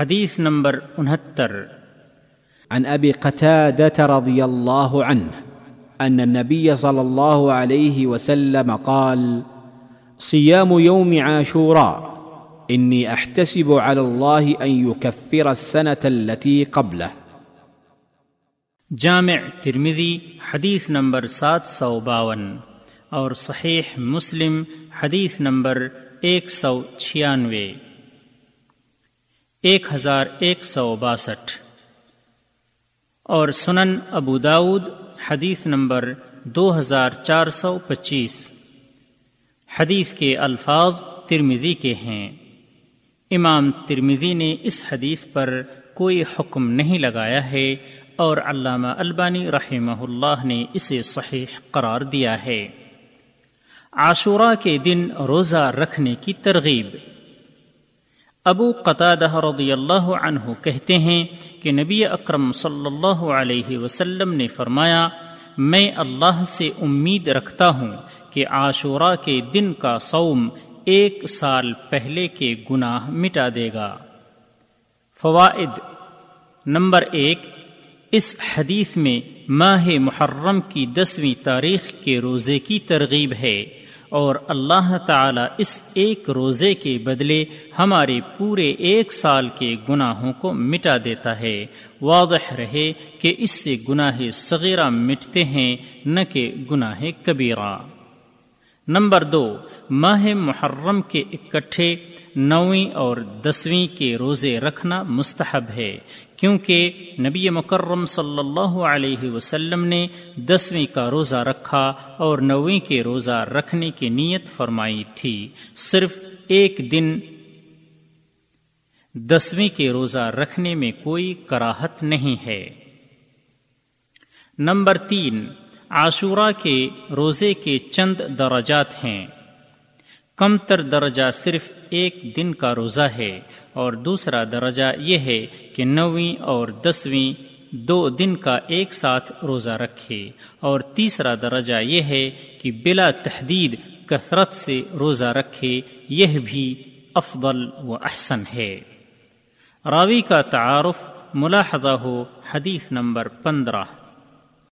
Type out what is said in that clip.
حدیث نمبر انہتر۔ عن ابي قتاده رضي الله عنه ان النبي صلى الله عليه وسلم قال صيام يوم عاشوراء اني احتسب على الله ان يكفر السنه التي قبله جامع ترمذی حدیث نمبر سات سو باون۔ اور صحیح مسلم حدیث نمبر ایک سو چھیانوے۔ ایک ہزار ایک سو باسٹھ۔ اور سنن ابو داود، حدیث نمبر دو ہزار چار سو پچیس۔ حدیث کے الفاظ ترمزی کے ہیں۔ امام ترمزی نے اس حدیث پر کوئی حکم نہیں لگایا ہے اور علامہ البانی رحمہ اللہ نے اسے صحیح قرار دیا ہے۔ عاشورہ کے دن روزہ رکھنے کی ترغیب۔ ابو قطادہ رضی اللہ عنہ کہتے ہیں کہ نبی اکرم صلی اللہ علیہ وسلم نے فرمایا، میں اللہ سے امید رکھتا ہوں کہ عاشورہ کے دن کا سوم ایک سال پہلے کے گناہ مٹا دے گا۔ فوائد نمبر ایک، اس حدیث میں ماہ محرم کی دسویں تاریخ کے روزے کی ترغیب ہے۔ اور اللہ تعالی اس ایک روزے کے بدلے ہمارے پورے ایک سال کے گناہوں کو مٹا دیتا ہے۔ واضح رہے کہ اس سے گناہ صغیرہ مٹتے ہیں، نہ کہ گناہ کبیرہ۔ نمبر دو، ماہ محرم کے اکٹھے نویں اور دسویں کے روزے رکھنا مستحب ہے، کیونکہ نبی مکرم صلی اللہ علیہ وسلم نے دسویں کا روزہ رکھا اور نویں کے روزہ رکھنے کی نیت فرمائی تھی۔ صرف ایک دن دسویں کے روزہ رکھنے میں کوئی کراہت نہیں ہے۔ نمبر تین، عاشورہ کے روزے کے چند درجات ہیں۔ کم تر درجہ صرف ایک دن کا روزہ ہے اور دوسرا درجہ یہ ہے کہ نویں اور دسویں دو دن کا ایک ساتھ روزہ رکھے اور تیسرا درجہ یہ ہے کہ بلا تحدید کثرت سے روزہ رکھے، یہ بھی افضل و احسن ہے۔ راوی کا تعارف ملاحظہ ہو حدیث نمبر پندرہ۔